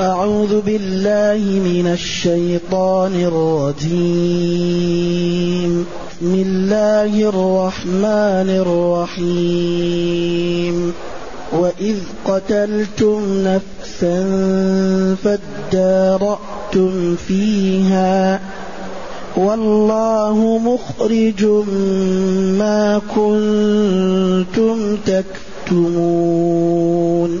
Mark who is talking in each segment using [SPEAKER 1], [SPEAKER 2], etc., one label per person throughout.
[SPEAKER 1] أعوذ بالله من الشيطان الرجيم. بسم الله الرحمن الرحيم. وإذ قتلتم نفسا فادارأتم فيها والله مخرج ما كنتم تكتمون.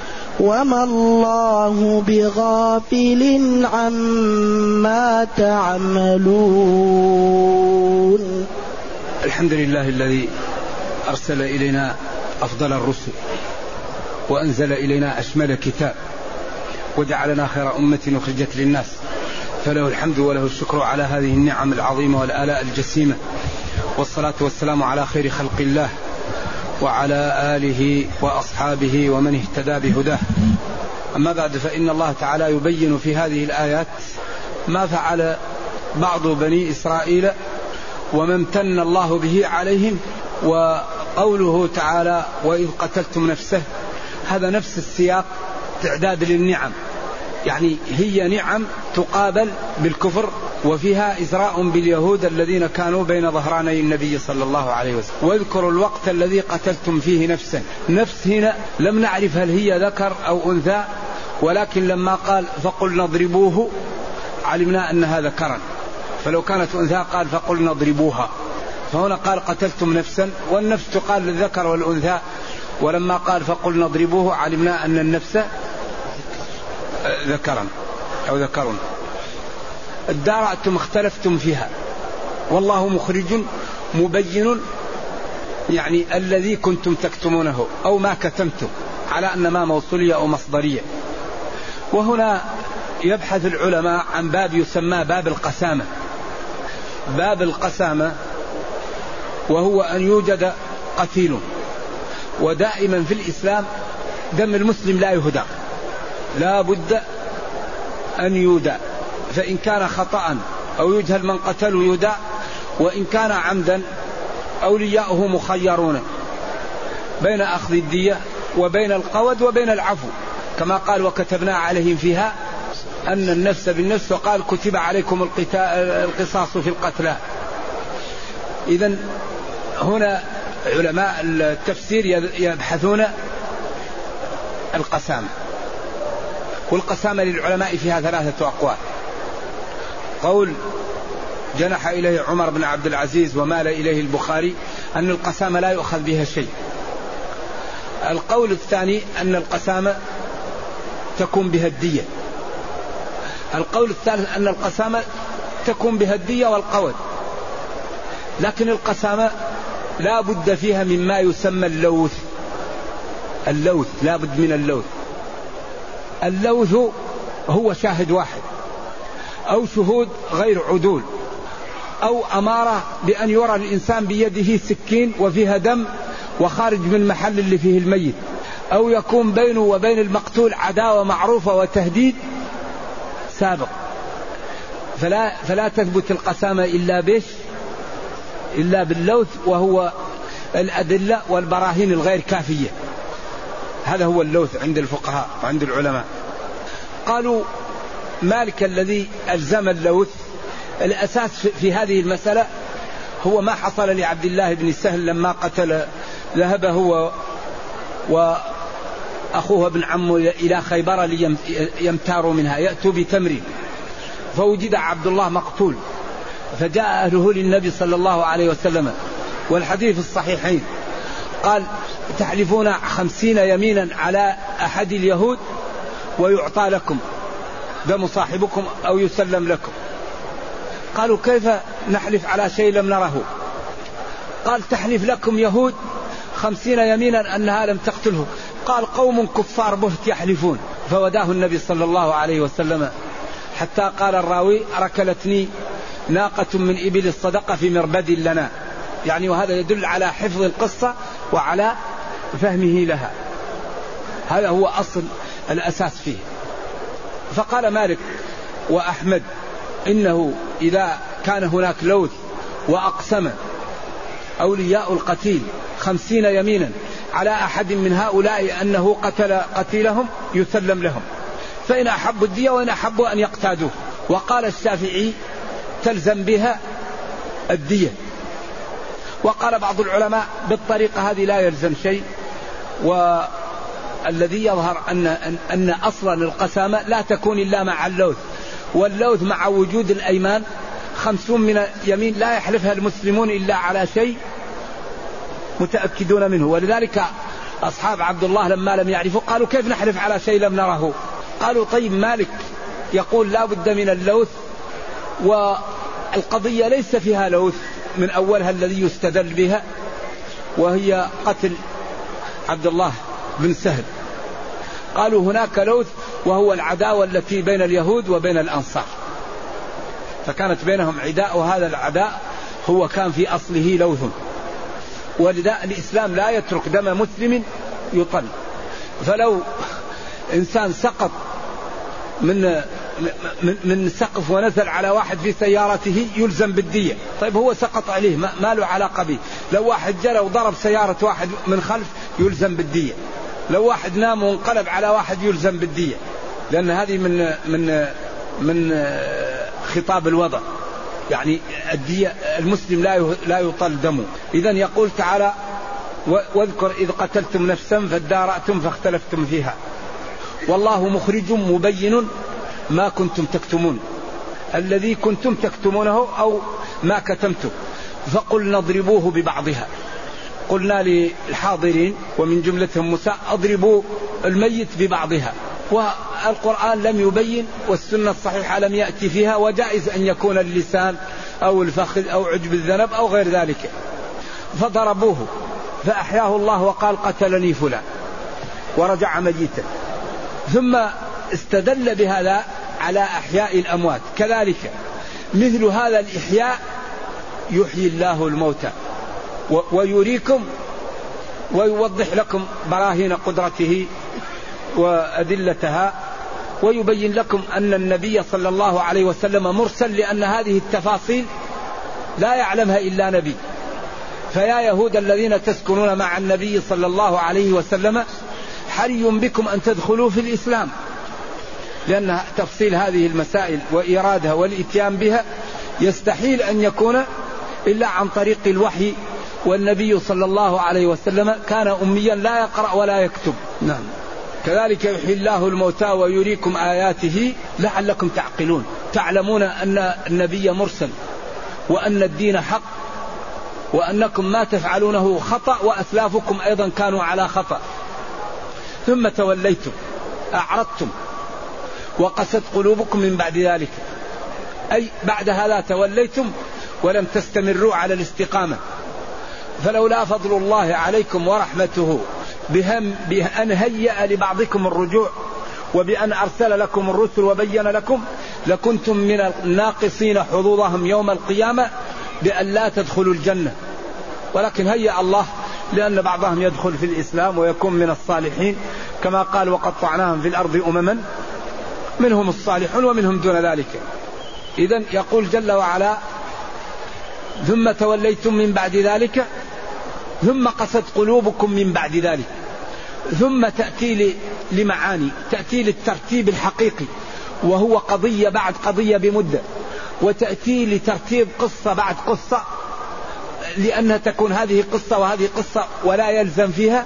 [SPEAKER 1] وما الله بغافل عما تعملون
[SPEAKER 2] الحمد لله الذي أرسل إلينا أفضل الرسل وأنزل إلينا أشمل كتاب وجعلنا خير أمة أخرجت للناس. فله الحمد وله الشكر على هذه النعم العظيمة والآلاء الجسيمة والصلاة والسلام على خير خلق الله. وعلى آله وأصحابه ومن اهتدى بهداه. أما بعد فإن الله تعالى يبين في هذه الآيات ما فعل بعض بني إسرائيل وما امتن الله به عليهم وقوله تعالى وإذ قتلتم نفسه. هذا نفس السياق تعداد للنعم. يعني هي نعم تقابل بالكفر وفيها إزراء باليهود الذين كانوا بين ظهراني النبي صلى الله عليه وسلم. واذكروا الوقت الذي قتلتم فيه نفسا. نفس هنا لم نعرف هل هي ذكر أو أنثى ولكن لما قال فقلنا اضربوه علمنا أنها ذكرا فلو كانت أنثى قال فقلنا اضربوها فهنا قال قتلتم نفسا والنفس تقال للذكر والأنثى. ولما قال فقلنا اضربوه علمنا أن النفس ذكرا أو ذكر ادارأتم اختلفتم فيها. والله مخرج مبين يعني الذي كنتم تكتمونه أو ما كتمتم على أن ما موصولية أو مصدرية. وهنا يبحث العلماء عن باب يسمى باب القسامة. باب القسامة وهو أن يوجد قتيل. ودائما في الإسلام دم المسلم لا يهدى. لا بد أن يودى. فإن كان خطأ أو يجهل من قتله يودى وإن كان عمدا أولياؤه مخيرون بين أخذ الدية وبين القود وبين العفو. كما قال وكتبنا عليهم فيها أن النفس بالنفس وقال كتب عليكم القصاص في القتلى. إذا هنا علماء التفسير يبحثون القسامة. والقسامة للعلماء فيها ثلاثة أقوال. قول جنح إليه عمر بن عبد العزيز ومال إليه البخاري أن القسامة لا يؤخذ بها شيء. القول الثاني أن القسامة تكون بها الدية. القول الثالث أن القسامة تكون بها الدية والقود لكن القسامة لا بد فيها مما يسمى اللوث. اللوث لا بد من اللوث. اللوث هو شاهد واحد. أو شهود غير عدول أو أمارة بأن يرى الإنسان بيده سكين وفيها دم وخارج من محل اللي فيه الميت أو يكون بينه وبين المقتول عداوة معروفة وتهديد سابق. فلا فلا تثبت القسامة إلا بش إلا باللوث وهو الأدلة والبراهين الغير كافية. هذا هو اللوث عند الفقهاء وعند العلماء. قالوا مالك الذي ألزم اللوث. الأساس في هذه المسألة هو ما حصل لعبد الله بن السهل لما قتل ذهب هو أخوه ابن عمه إلى خيبر ليمتاروا منها يأتوا بتمر. فوجد عبد الله مقتول. فجاء أهله للنبي صلى الله عليه وسلم. والحديث الصحيحين. قال تحلفون خمسين يمينا على أحد اليهود ويعطى لكم. دم صاحبكم أو يسلم لكم. قالوا كيف نحلف على شيء لم نره؟ قال تحلف لكم يهود خمسين يمينا أنها لم تقتله. قال قوم كفار بهت يحلفون. فوداه النبي صلى الله عليه وسلم. حتى قال الراوي ركلتني ناقة من إبل الصدقة في مربد لنا. يعني وهذا يدل على حفظ القصة وعلى فهمه لها. هذا هو أصل الأساس فيه. فقال مالك وأحمد إنه إذا كان هناك لوث وأقسم أولياء القتيل خمسين يمينا على أحد من هؤلاء أنه قتل قتيلهم يسلم لهم. فإن أحبوا الدية وإن أحبوا أن يقتادوه. وقال الشافعي تلزم بها الدية. وقال بعض العلماء بالطريقة هذه لا يلزم شيء. والذي يظهر أن, أن أصلا القسامة لا تكون إلا مع اللوث. واللوث مع وجود الأيمان خمسون من يمين لا يحلفها المسلمون إلا على شيء متأكدون منه. ولذلك أصحاب عبد الله لما لم يعرفوا قالوا كيف نحلف على شيء لم نره؟ قالوا طيب مالك يقول لا بد من اللوث والقضية ليس فيها لوث من أولها الذي يستدل بها وهي قتل عبد الله بن سهل. قالوا هناك لوث وهو العداوة التي بين اليهود وبين الأنصار. فكانت بينهم عداء وهذا العداء هو كان في أصله لوث. ولذا الإسلام لا يترك دم مسلم يطل. فلو إنسان سقط من من, من سقف ونزل على واحد في سيارته يلزم بالدية. طيب هو سقط عليه ما له علاقة به. لو واحد جرى وضرب سيارة واحد من خلف يلزم بالدية. لو واحد نام وانقلب على واحد يلزم بالدية. لأن هذه من من من خطاب الوضع. يعني الدية المسلم لا لا يطل دمه. إذا يقول تعالى واذكر إذ قتلتم نفسا فادارأتم فاختلفتم فيها. والله مخرج مبين ما كنتم تكتمون. الذي كنتم تكتمونه أو ما كتمته فقل نضربوه ببعضها. قلنا للحاضرين ومن جملتهم موسى أضربوا الميت ببعضها. والقرآن لم يبين والسنة الصحيحة لم يأتي فيها وجائز أن يكون اللسان أو الفخذ أو عجب الذنب أو غير ذلك. فضربوه فأحياه الله وقال قتلني فلان ورجع ميتا. ثم استدل بهذا على أحياء الأموات. كذلك مثل هذا الإحياء يحيي الله الموتى. ويريكم ويوضح لكم براهين قدرته وأدلتها ويبين لكم أن النبي صلى الله عليه وسلم مرسل لأن هذه التفاصيل لا يعلمها إلا نبي. فيا يهود الذين تسكنون مع النبي صلى الله عليه وسلم حري بكم أن تدخلوا في الإسلام. لأن تفصيل هذه المسائل وإيرادها والإتيان بها يستحيل أن يكون إلا عن طريق الوحي والنبي صلى الله عليه وسلم كان أميا لا يقرأ ولا يكتب. نعم. كذلك يحيي الله الموتى ويريكم آياته لعلكم تعقلون. تعلمون أن النبي مرسل وأن الدين حق وأنكم ما تفعلونه خطأ وأسلافكم أيضا كانوا على خطأ. ثم توليتم أعرضتم وقست قلوبكم من بعد ذلك. أي بعد هذا توليتم ولم تستمروا على الاستقامة. فلولا فضل الله عليكم ورحمته بهم بأن هيأ لبعضكم الرجوع وبأن أرسل لكم الرسل وبين لكم لكنتم من الناقصين حظوظهم يوم القيامة بأن لا تدخلوا الجنة. ولكن هيأ الله لأن بعضهم يدخل في الإسلام ويكون من الصالحين كما قال وقطعناهم في الأرض أمما منهم الصالحون ومنهم دون ذلك. إذا يقول جل وعلا ثم توليتم من بعد ذلك ثم قست قلوبكم من بعد ذلك. ثم تأتي لمعاني تأتي للترتيب الحقيقي وهو قضية بعد قضية بمدة وتأتي لترتيب قصة بعد قصة لأنها تكون هذه قصة وهذه قصة ولا يلزم فيها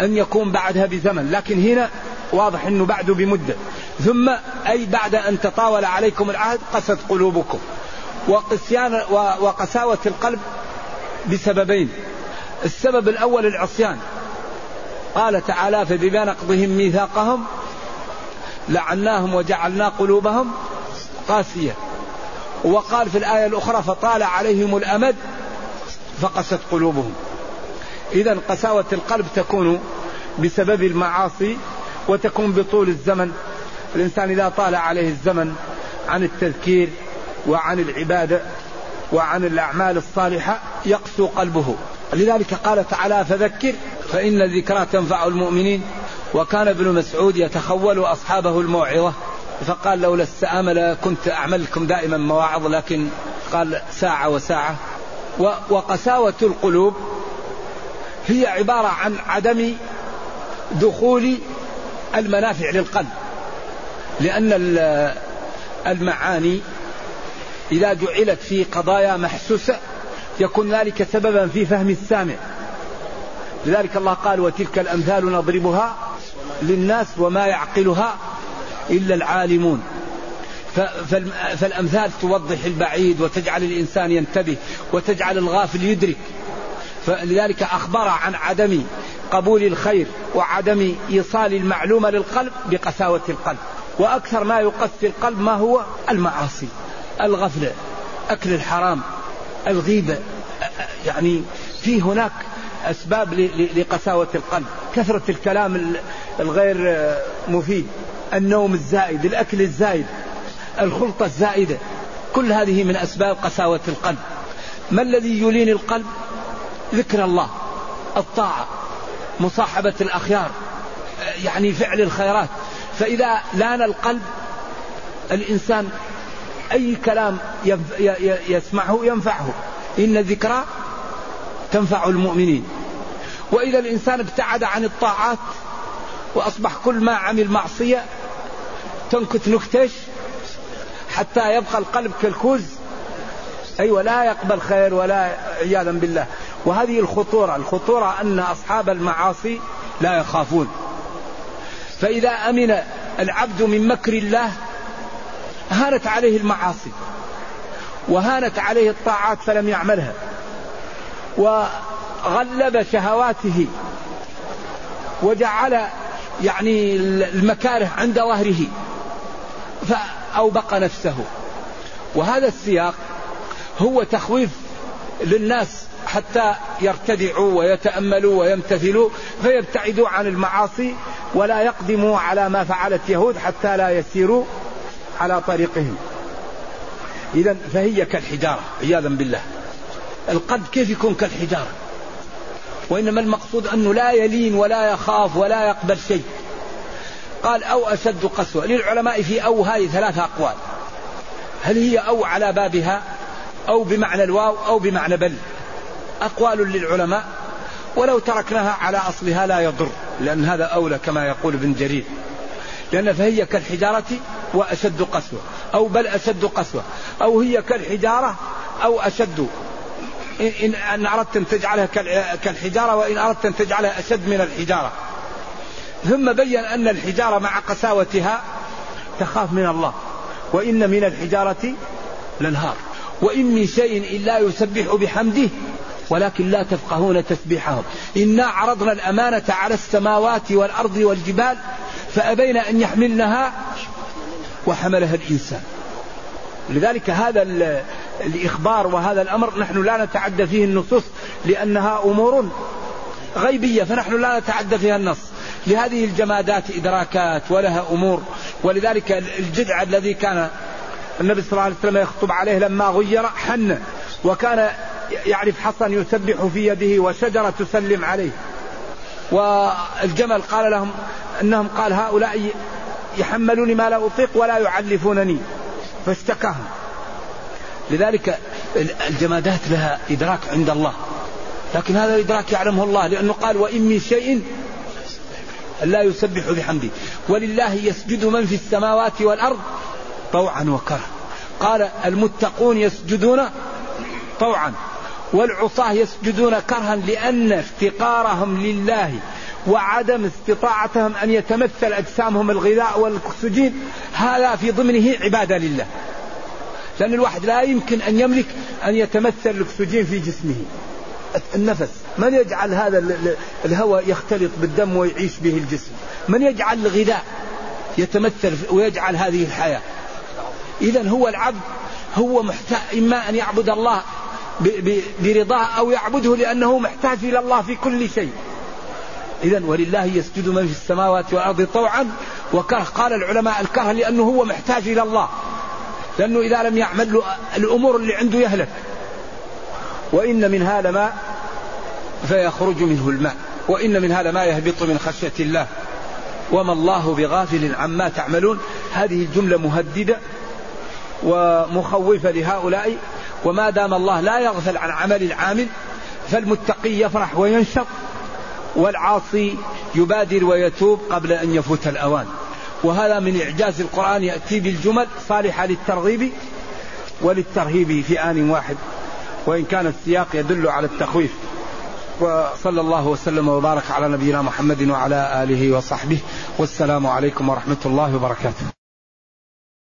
[SPEAKER 2] أن يكون بعدها بزمن. لكن هنا واضح أنه بعده بمدة. ثم أي بعد أن تطاول عليكم العهد قست قلوبكم. وقسيان وقساوة القلب بسببين. السبب الأول العصيان. قال تعالى فبما نقضهم ميثاقهم لعناهم وجعلنا قلوبهم قاسية. وقال في الآية الأخرى فطال عليهم الأمد فقست قلوبهم. إذا قساوة القلب تكون بسبب المعاصي وتكون بطول الزمن. الإنسان إذا طال عليه الزمن عن التذكير وعن العبادة وعن الأعمال الصالحة يقسو قلبه. لذلك قال تعالى فذكر فإن الذكرى تنفع المؤمنين. وكان ابن مسعود يتخول أصحابه الموعظة. فقال لولا السآمة كنت أعمل لكم دائما مواعظ لكن قال ساعة وساعة. وقساوة القلوب هي عبارة عن عدم دخول المنافع للقلب. لأن المعاني إذا جعلت في قضايا محسوسة يكون ذلك سببا في فهم السامع. لذلك الله قال وتلك الأمثال نضربها للناس وما يعقلها إلا العالمون. فالأمثال توضح البعيد وتجعل الإنسان ينتبه وتجعل الغافل يدرك. فلذلك أخبر عن عدم قبول الخير وعدم إيصال المعلومة للقلب بقساوة القلب. وأكثر ما يقسي القلب ما هو؟ المعاصي. الغفلة أكل الحرام الغيبة يعني في هناك أسباب لقساوة القلب كثرة الكلام الغير مفيد النوم الزائد الأكل الزائد الخلطة الزائدة كل هذه من أسباب قساوة القلب. ما الذي يلين القلب؟ ذكر الله الطاعة مصاحبة الأخيار يعني فعل الخيرات. فإذا لأن القلب الإنسان أي كلام يسمعه ينفعه. إن الذكرى تنفع المؤمنين. وإذا الإنسان ابتعد عن الطاعات وأصبح كل ما عمل معصية تنكت نكتش حتى يبقى القلب كالكوز. أيوة لا يقبل خير ولا عياذا بالله. وهذه الخطورة الخطورة أن أصحاب المعاصي لا يخافون. فإذا أمن العبد من مكر الله هانت عليه المعاصي وهانت عليه الطاعات فلم يعملها وغلب شهواته وجعل يعني المكاره عند ظهره فأوبق نفسه. وهذا السياق هو تخويف للناس حتى يرتدعوا ويتأملوا ويمتثلوا فيبتعدوا عن المعاصي ولا يقدموا على ما فعلت يهود حتى لا يسيروا. على طريقهم. إذا فهي كالحجارة عياذا بالله. القلب كيف يكون كالحجارة؟ وإنما المقصود أنه لا يلين ولا يخاف ولا يقبل شيء. قال أو أشد قسوة. للعلماء في أو هذه ثلاثة أقوال. هل هي أو على بابها أو بمعنى الواو أو بمعنى بل؟ أقوال للعلماء. ولو تركناها على أصلها لا يضر لأن هذا أولى كما يقول ابن جرير. لأن فهي كالحجارة وأشد قسوة أو بل أشد قسوة أو هي كالحجارة أو أشد. إن أردت أن تجعلها كالحجارة وإن أردت أن تجعلها أشد من الحجارة. ثم بين أن الحجارة مع قساوتها تخاف من الله وإن من الحجارة لنهار وإن من شيء إلا يسبح بحمده ولكن لا تفقهون تسبيحهم. إنا عرضنا الأمانة على السماوات والأرض والجبال فأبين أن يحملنها وحملها الإنسان. لذلك هذا الإخبار وهذا الأمر نحن لا نتعدى فيه النصوص لأنها أمور غيبية فنحن لا نتعدى فيها النص. لهذه الجمادات إدراكات ولها أمور. ولذلك الجدع الذي كان النبي صلى الله عليه وسلم يخطب عليه لما غير حن وكان يعرف حصن يسبح في يده وشجرة تسلم عليه. والجمل قال لهم إنهم قال هؤلاء يحملوني ما لا أطيق ولا يعلفونني. فاشتكاهم لذلك الجمادات لها إدراك عند الله. لكن هذا الإدراك يعلمه الله لأنه قال وإن من شيء لا يسبح بحمده. ولله يسجد من في السماوات والأرض طوعا وكرها. قال المتقون يسجدون طوعا والعصاة يسجدون كرها لأن افتقارهم لله وعدم استطاعتهم أن يتمثل أجسامهم الغذاء والأكسجين هذا في ضمنه عبادة لله. لأن الواحد لا يمكن أن يملك أن يتمثل الأكسجين في جسمه. النفس من يجعل هذا الهواء يختلط بالدم ويعيش به الجسم؟ من يجعل الغذاء يتمثل ويجعل هذه الحياة؟ إذا هو العبد هو محتاج إما أن يعبد الله برضاه أو يعبده لأنه محتاج إلى الله في كل شيء. إذا ولله يسجد من في السماوات والأرض طوعا. وكره قال العلماء الكره لأنه هو محتاج إلى الله. لأنه إذا لم يعمل الأمور اللي عنده يهلك. وإن منها لما فيخرج منه الماء. وإن منها لما يهبط من خشية الله. وما الله بغافل عما تعملون. هذه الجملة مهددة ومخوفة لهؤلاء. وما دام الله لا يغفل عن عمل العامل فالمتقي يفرح وينشط والعاصي يبادر ويتوب قبل أن يفوت الأوان. وهذا من إعجاز القرآن يأتي بالجمل صالحة للترغيب وللترهيب في آن واحد. وإن كان السياق يدل على التخويف. وصلى الله وسلم وبارك على نبينا محمد وعلى آله وصحبه. والسلام عليكم ورحمة الله وبركاته.